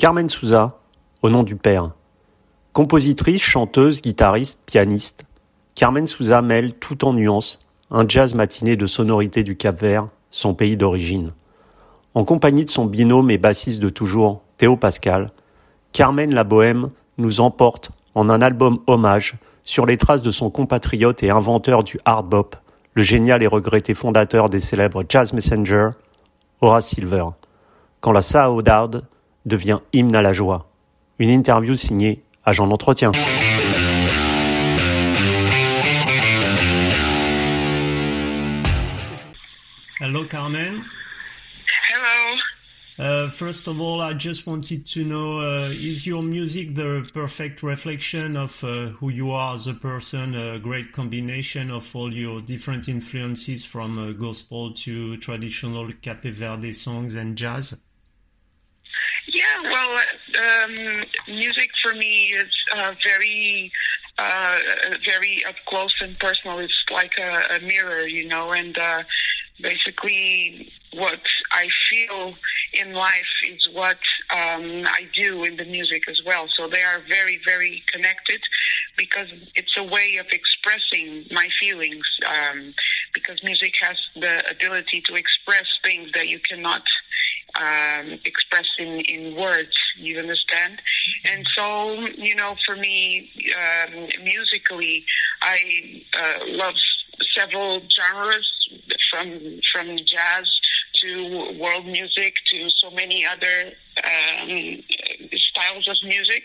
Carmen Souza, au nom du Père. Compositrice, chanteuse, guitariste, pianiste, Carmen Souza mêle tout en nuances un jazz matiné de sonorités du Cap-Vert, son pays d'origine. En compagnie de son binôme et bassiste de toujours, Théo Pascal, Carmen la Bohème nous emporte en un album hommage sur les traces de son compatriote et inventeur du hard bop, le génial et regretté fondateur des célèbres Jazz Messenger, Horace Silver, quand la saudade devient hymne à la joie. Une interview signée Agent d'entretien. Hello Carmen. Uh, first of all, I just wanted to know, uh, is your music the perfect reflection of uh, who you are as a person, a great combination of all your different influences from uh, gospel to traditional Cape Verde songs and jazz? Yeah, well, um, music for me is uh, very, uh, very up close and personal. It's like a, a mirror, you know, and uh, basically what I feel in life is what um, I do in the music as well. So they are very, very connected because it's a way of expressing my feelings. Um, because music has the ability to express things that you cannot um, in, in words. You understand? And so, you know, for me, um, musically, I uh, love several genres from from jazz to world music to so many other um, styles of music,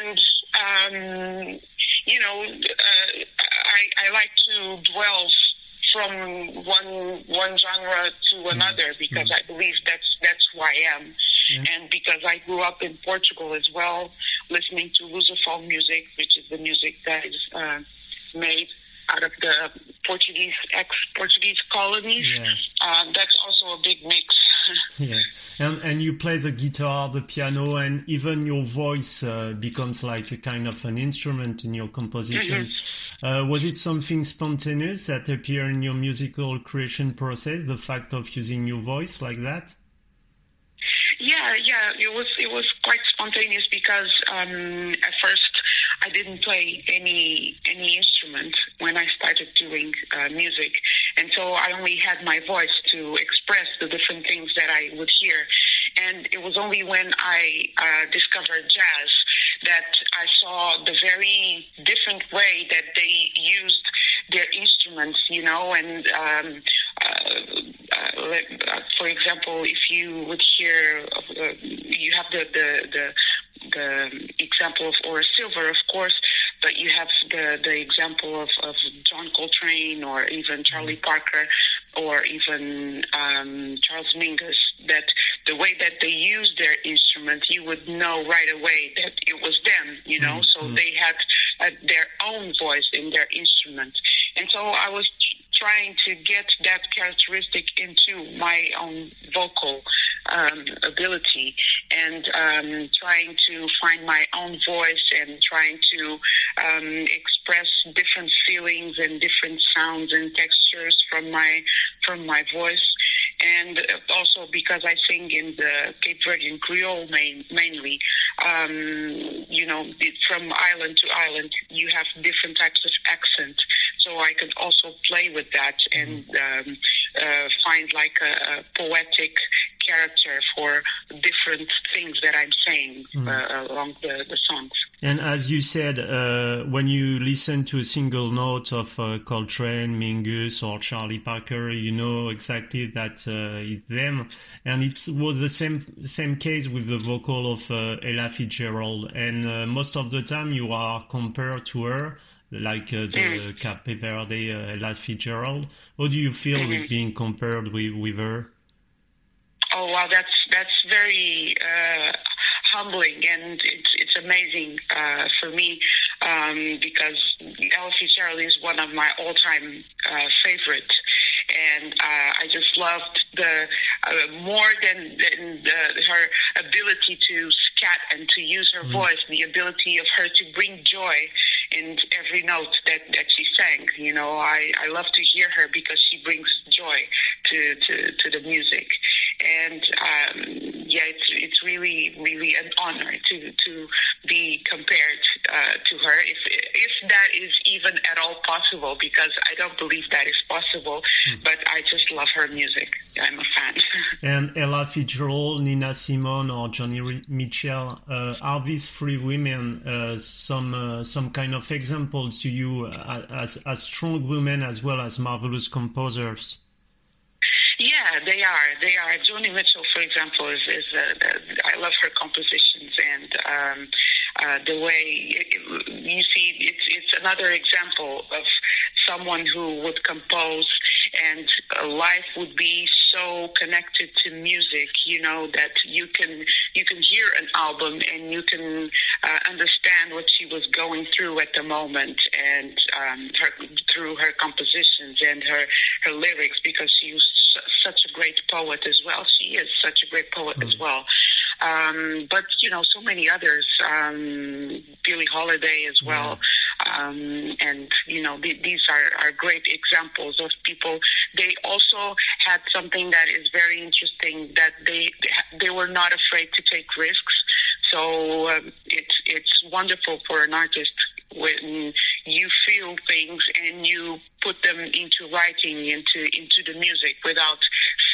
and um, you know, uh, I, I like to dwell from one one genre to mm-hmm. another because mm-hmm. I believe that's that's who I am, and because I grew up in Portugal as well, listening to Lusophone music, which is the music that is uh, made out of the Portuguese ex-Portuguese colonies. Yeah. Uh, that's also a big mix. yeah, and and you play the guitar, the piano, and even your voice uh, becomes like a kind of an instrument in your composition. Mm-hmm. Uh, was it something spontaneous that appeared in your musical creation process? The fact of using your voice like that? Yeah, yeah, it was it was quite spontaneous because um, at first I didn't play any any instrument when I started doing uh, music, and so I only had my voice to express the different things that I would hear. And it was only when I uh, discovered jazz that I saw the very different way that they used their instruments, you know, and um, uh, uh, for example, if you would hear, uh, you have the the the the example of Horace Silver, of course, but you have the, the example of, of John Coltrane or even Charlie Parker or even um, Charles Mingus, that the way that they use their instrument, you would know right away that it was them, you know, mm-hmm. so they had uh, their own voice in their instrument. And so I was trying to get that characteristic into my own vocal um, ability and um, trying to find my own voice and trying to um, express different feelings and different sounds and textures from my from my voice and also because I sing in the Cape Verdean Creole main, mainly, um, you know, from island to island, you have different types of accent. So I can also play with that and um, uh, find like a, a poetic character for different things that I'm saying mm. uh, along the, the, songs. And as you said, uh, when you listen to a single note of uh, Coltrane, Mingus, or Charlie Parker, you know exactly that uh, it's them. And it was the same same case with the vocal of uh, Ella Fitzgerald. And uh, most of the time, you are compared to her like uh, the mm. Cape Verde uh, Ella Fitzgerald. How do you feel mm-hmm. with being compared with, with her? Oh wow, that's that's very uh, humbling and it's it's amazing uh, for me um, because Ella Fitzgerald is one of my all-time uh, favorites, and uh, I just loved the uh, more than, than the, her ability to scat and to use her mm. voice, the ability of her to bring joy in every note that that she sang. You know, I I love to hear her because she brings joy to to to the music, and um, yeah, it's it's really, really an honor to to be compared uh, to her, if if that is even at all possible, because I don't believe that is possible. Mm. But I just love her music. I'm a fan. and Ella Fitzgerald, Nina Simone, or Joni Mitchell, uh, are these three women uh, some uh, some kind of example to you uh, as as strong women as well as marvelous composers? Yeah, they are. They are. Joni Mitchell, for example, is, is uh, the, I love her compositions and um, uh, the way it, you see. It's it's another example of someone who would compose and life would be so connected to music, you know, that you can you can hear an album and you can uh, understand what she was going through at the moment, and um, her through her compositions and her her lyrics, because she was such a great poet as well. She is such a great poet mm. as well. Um, but you know, so many others, um, Billie Holiday as well. Um, and you know, th- these are, are great examples of people. They also had something that is very interesting that they they were not afraid to take risks. So um, it's it's wonderful for an artist when you feel things and you put them into writing into into the music without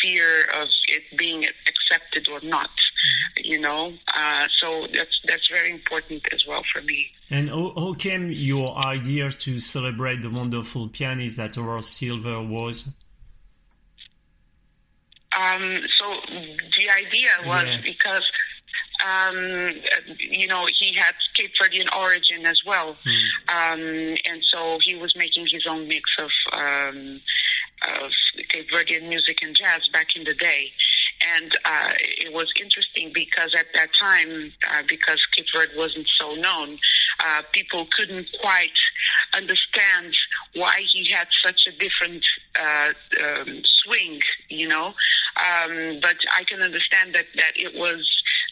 fear of it being accepted or not mm-hmm. you know uh, so that's that's very important as well for me and how, how came your idea to celebrate the wonderful pianist that Horace Silver was um, so the idea was yeah. because um, you know, he had Cape Verdean origin as well, mm. um, and so he was making his own mix of um, of Cape Verdean music and jazz back in the day. And uh, it was interesting because at that time, uh, because Cape Verde wasn't so known, uh, people couldn't quite understand why he had such a different uh, um, swing, you know. Um, but I can understand that that it was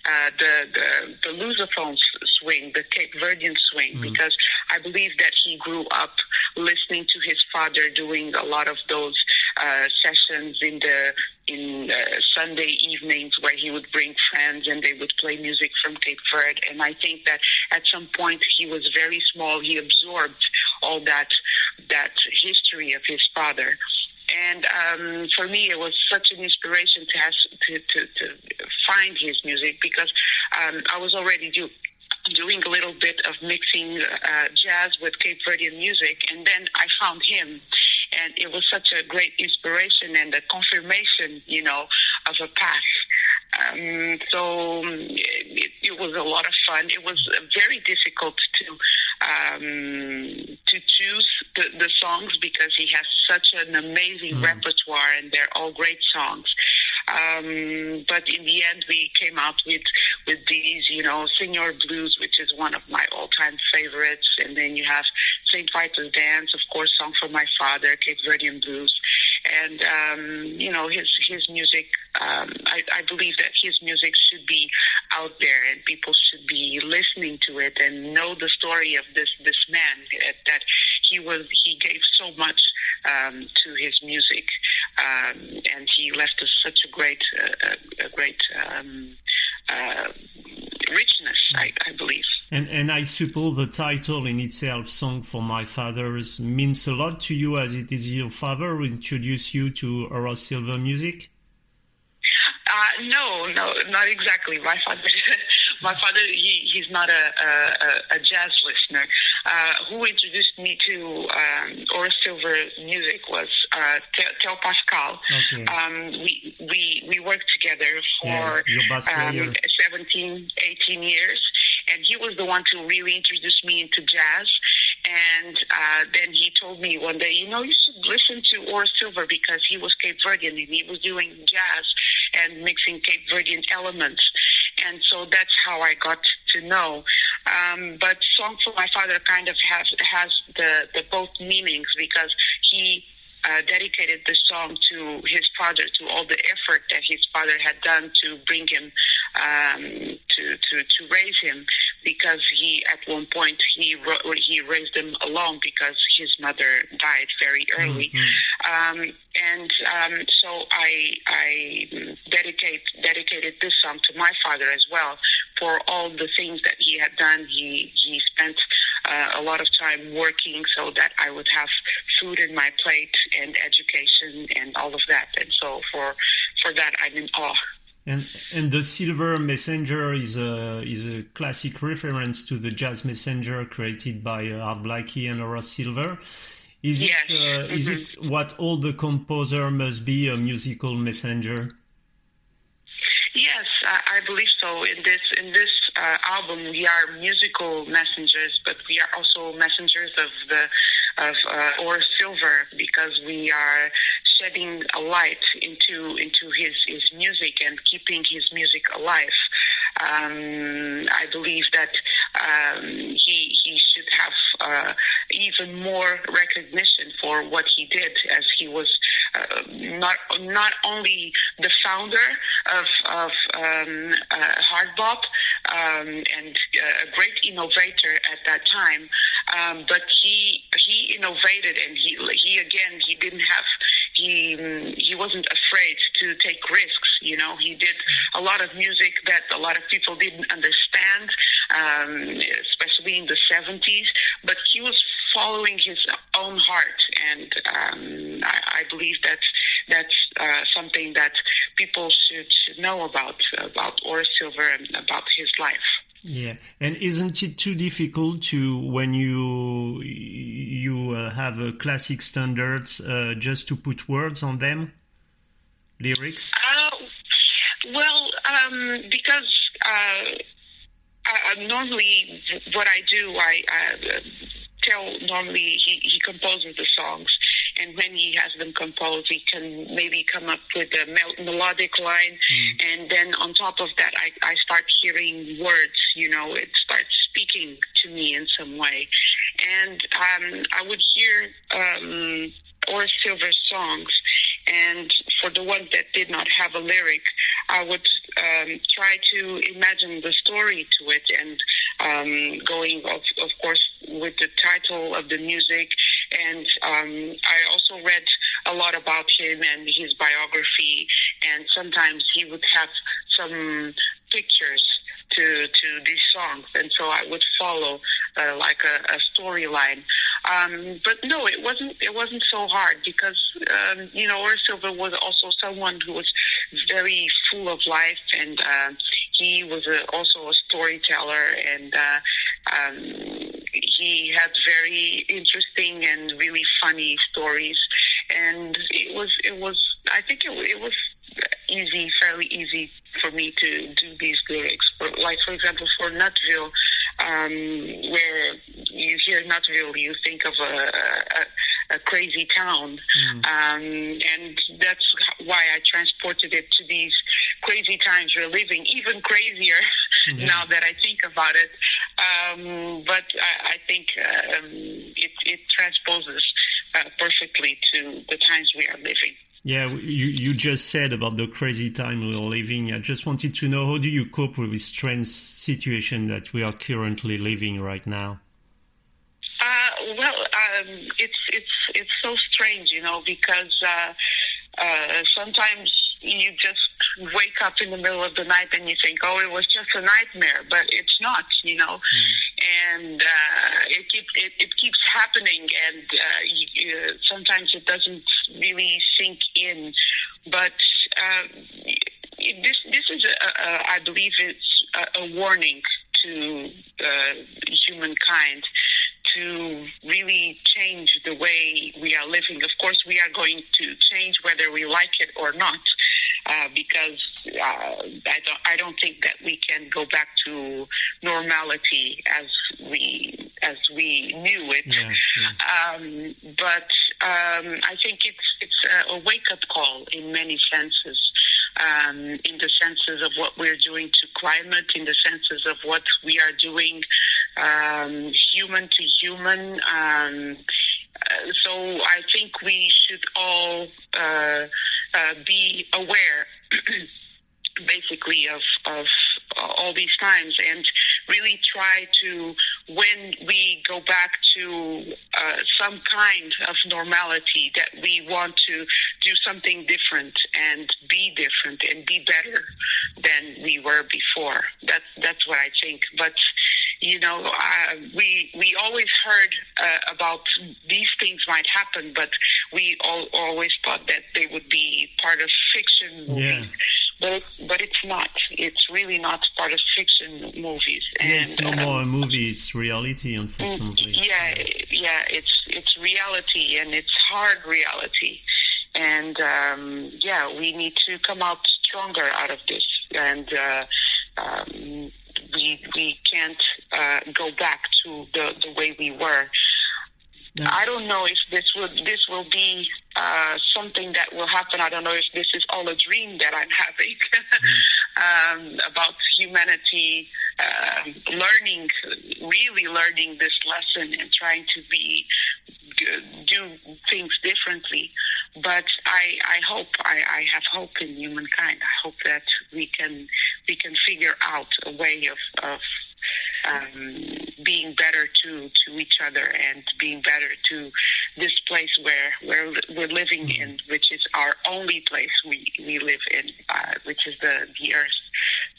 uh, the, the the Lusophone swing, the Cape Verdean swing, mm-hmm. because I believe that he grew up listening to his father doing a lot of those uh, sessions in the in uh, Sunday evenings where he would bring friends and they would play music from Cape Verde. And I think that at some point he was very small. He absorbed all that that history of his father. And um, for me, it was such an inspiration to have to, to, to find his music because um, I was already do, doing a little bit of mixing uh, jazz with Cape Verdean music, and then I found him, and it was such a great inspiration and a confirmation, you know, of a path. Um, so it, it, was a lot of fun. It was very difficult to um, to choose the, the songs because he has such an amazing mm. repertoire and they're all great songs. Um, but in the end, we came out with with these, you know, Senor Blues, which is one of my all-time favorites, and then you have Saint Vitus's Dance, of course, Song for My Father, Cape Verdean Blues, and um, you know his his music. Um, I, I believe that his music should be out there, and people should be listening to it and know the story of this this man that he was he gave so much um, to his music, um, and he left us such a great uh, a, a great um, uh, richness, I, I, believe. And I suppose the title in itself, "Song for My Fathers," means a lot to you, as it is your father who introduced you to Horace Silver music. Uh, no, no, not exactly. My father, my father, he, he's not a, a, a jazz listener. Uh, who introduced me to um, Horace Silver music was uh, Theo Pascal. Okay. Um, we, we, we worked together for yeah, um, 17, 18 years, and he was the one to really introduce me into jazz. And uh, then he told me one day, you know, you should listen to Horace Silver because he was Cape Verdean and he was doing jazz and mixing Cape Verdean elements. And so that's how I got to know. Um, but Song for My Father kind of has has the, the both meanings because he uh, dedicated the song to his father, to all the effort that his father had done to bring him um, to, to to raise him. Because he at one point he he raised them alone because his mother died very early, mm-hmm. um, and um, so I I dedicate dedicated this song to my father as well for all the things that he had done. He he spent uh, a lot of time working so that I would have food in my plate and education and all of that. And so for for that, I'm in awe. And and the silver messenger is a is a classic reference to the jazz messenger created by uh, Art Blakey and Horace Silver. Is yes. it uh, mm-hmm. is it what all the composer must be a musical messenger? Yes, I, I believe so. In this in this uh, album, we are musical messengers, but we are also messengers of the of uh, Horace Silver because we are shedding a light into into his his music and keeping his music alive. Um, I believe that um, he he should have uh, even more recognition for what he did, as he was uh, not not only the founder of of um, uh, hard bop um, and uh, a great innovator at that time, um, but he he innovated and he he again he didn't have he he wasn't afraid to take risks. You know, he did a lot of music that a lot of people didn't understand, um, especially in the '70s. But he was following his own heart, and um, I, I, believe that that's uh, something that people should, know about about Horace Silver and about his life. Yeah, and isn't it too difficult to when you have uh, classic standards uh, just to put words on them, lyrics? Uh, well, um, because uh, I, normally what I do, I, I tell normally he, he composes the songs, and when he has them composed, he can maybe come up with a mel- melodic line, mm. and then on top of that, I, I start hearing words. You know, it starts speaking to me in some way, and um, I would hear um, Horace Silver songs, and for the ones that did not have a lyric, I would um, try to imagine the story to it and um, going, of, of course, with the title of the music. And um, I also read a lot about him and his biography, and sometimes he would have some pictures to to these songs, and so I would follow uh, like a, a storyline. Um, but no, it wasn't. It wasn't so hard because um, you know Silva was also someone who was very full of life, and uh, he was a, also a storyteller, and uh, um, he had very interesting and really funny stories. And it was. It was. I think it, it was easy, fairly easy for me to do these lyrics. For, like, for example, for Nutville, um, where you hear Nutville, you think of a, a, a crazy town. Mm. Um, and that's why I transported it to these crazy times we're living, even crazier now that I think about it. Um, but I, I think um, it, it transposes uh, perfectly to the times we are living. Yeah, you, you just said about the crazy time we're living. I just wanted to know how do you cope with this strange situation that we are currently living right now? Uh, well, um, it's it's it's so strange, you know, because uh, uh, sometimes you just wake up in the middle of the night and you think, oh, it was just a nightmare, but it's not, you know. Mm. And uh, it, keep, it, it keeps happening, and uh, you, uh, sometimes it doesn't really sink in. But uh, this this is, a, a, I believe, it's a, a warning to uh, humankind to really change the way we are living. Of course, we are going to change whether we like it or not uh, because uh, I don't I don't think that we can go back to normality as we as we knew it. Yeah, yeah. Um, but um, I think it's it's a, a wake up call in many senses. Um, in the senses of what we're doing to climate, in the senses of what we are doing um, human to human. Um, uh, so I think we should all uh, uh, be aware basically of of all these times and really try to, when we go back to uh, some kind of normality, that we want to do something different and be different and be better than we were before. That's that's what I think. But you know, uh, we we always heard uh, about these things might happen, but we all, always thought that they would be part of fiction movies. Yeah. But but it's not. It's really not part of fiction movies. And, yeah, it's no more a movie. It's reality, unfortunately. Mm, yeah, yeah. It's it's reality, and it's hard reality. And um, yeah, we need to come out stronger out of this. And uh, um, we we can't uh, go back to the the way we were. Yeah. I don't know if this would this will be uh, something that will happen. I don't know if this is all a dream that I'm having mm. um, about humanity uh, learning, really learning this lesson and trying to be do things differently. But I, I hope I, I have hope in humankind. I hope that we can we can figure out a way of, of um, being better to, to each other and being better to this place where, where we're living mm-hmm. in, which is our only place we, we live in, uh, which is the, the earth.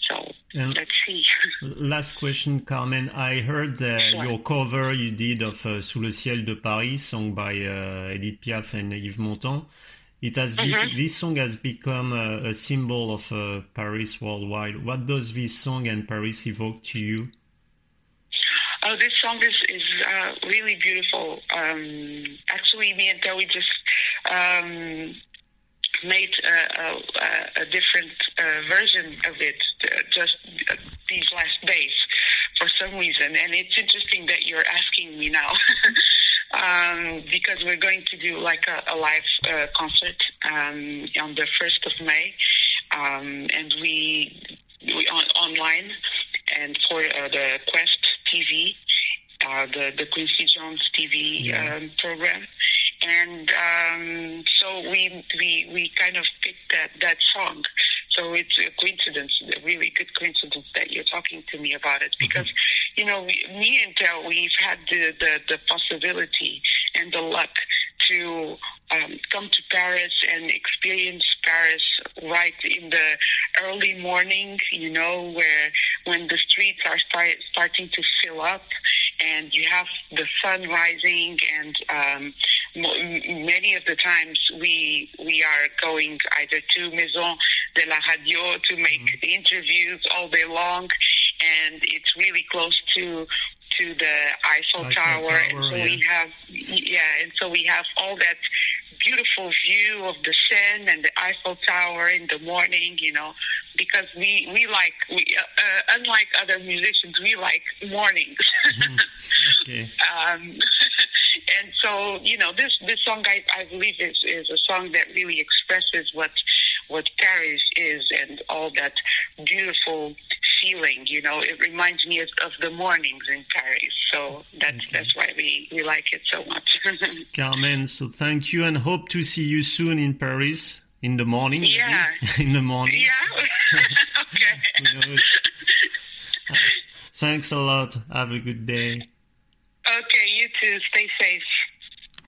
So and let's see. last question, Carmen. I heard sure. your cover you did of uh, Sous le ciel de Paris, sung by uh, Edith Piaf and Yves Montand. It has mm-hmm. this song has become a, a symbol of uh, Paris worldwide. What does this song and Paris evoke to you? Oh, this song is is uh, really beautiful. Um, actually, me and Joey just um, made a, a, a different uh, version of it uh, just these last days for some reason, and it's interesting that you're asking me now. um, because we're going to do like a, a live uh, concert um, on the first of May, um, and we we on online and for uh, the Qwest TV, uh, the the Quincy Jones TV yeah. um, program, and um, so we we we kind of picked that that song. So it's a coincidence, a really good coincidence that you're talking to me about it because, mm-hmm. you know, we, me and Del, we've had the, the, the possibility and the luck to um, come to Paris and experience Paris right in the early morning, you know, where when the streets are start, starting to fill up and you have the sun rising and um, many of the times we we are going either to Maison de la Radio to make mm-hmm. interviews all day long and it's really close to to the Eiffel, Eiffel Tower, Tower, and so yeah. we have yeah, and so we have all that beautiful view of the Seine and the Eiffel Tower in the morning, you know, because we we like we uh, uh unlike other musicians, we like mornings. Mm-hmm. Okay. um, and so you know this this song I, I believe is is a song that really expresses what what Paris is and all that beautiful feeling. You know, it reminds me of, of the mornings in Paris. So that's okay. that's why we, we like it so much. Carmen, so thank you and hope to see you soon in Paris in the morning. Yeah. in the morning. Yeah. okay. Thanks a lot. Have a good day. Okay, you too. Stay safe.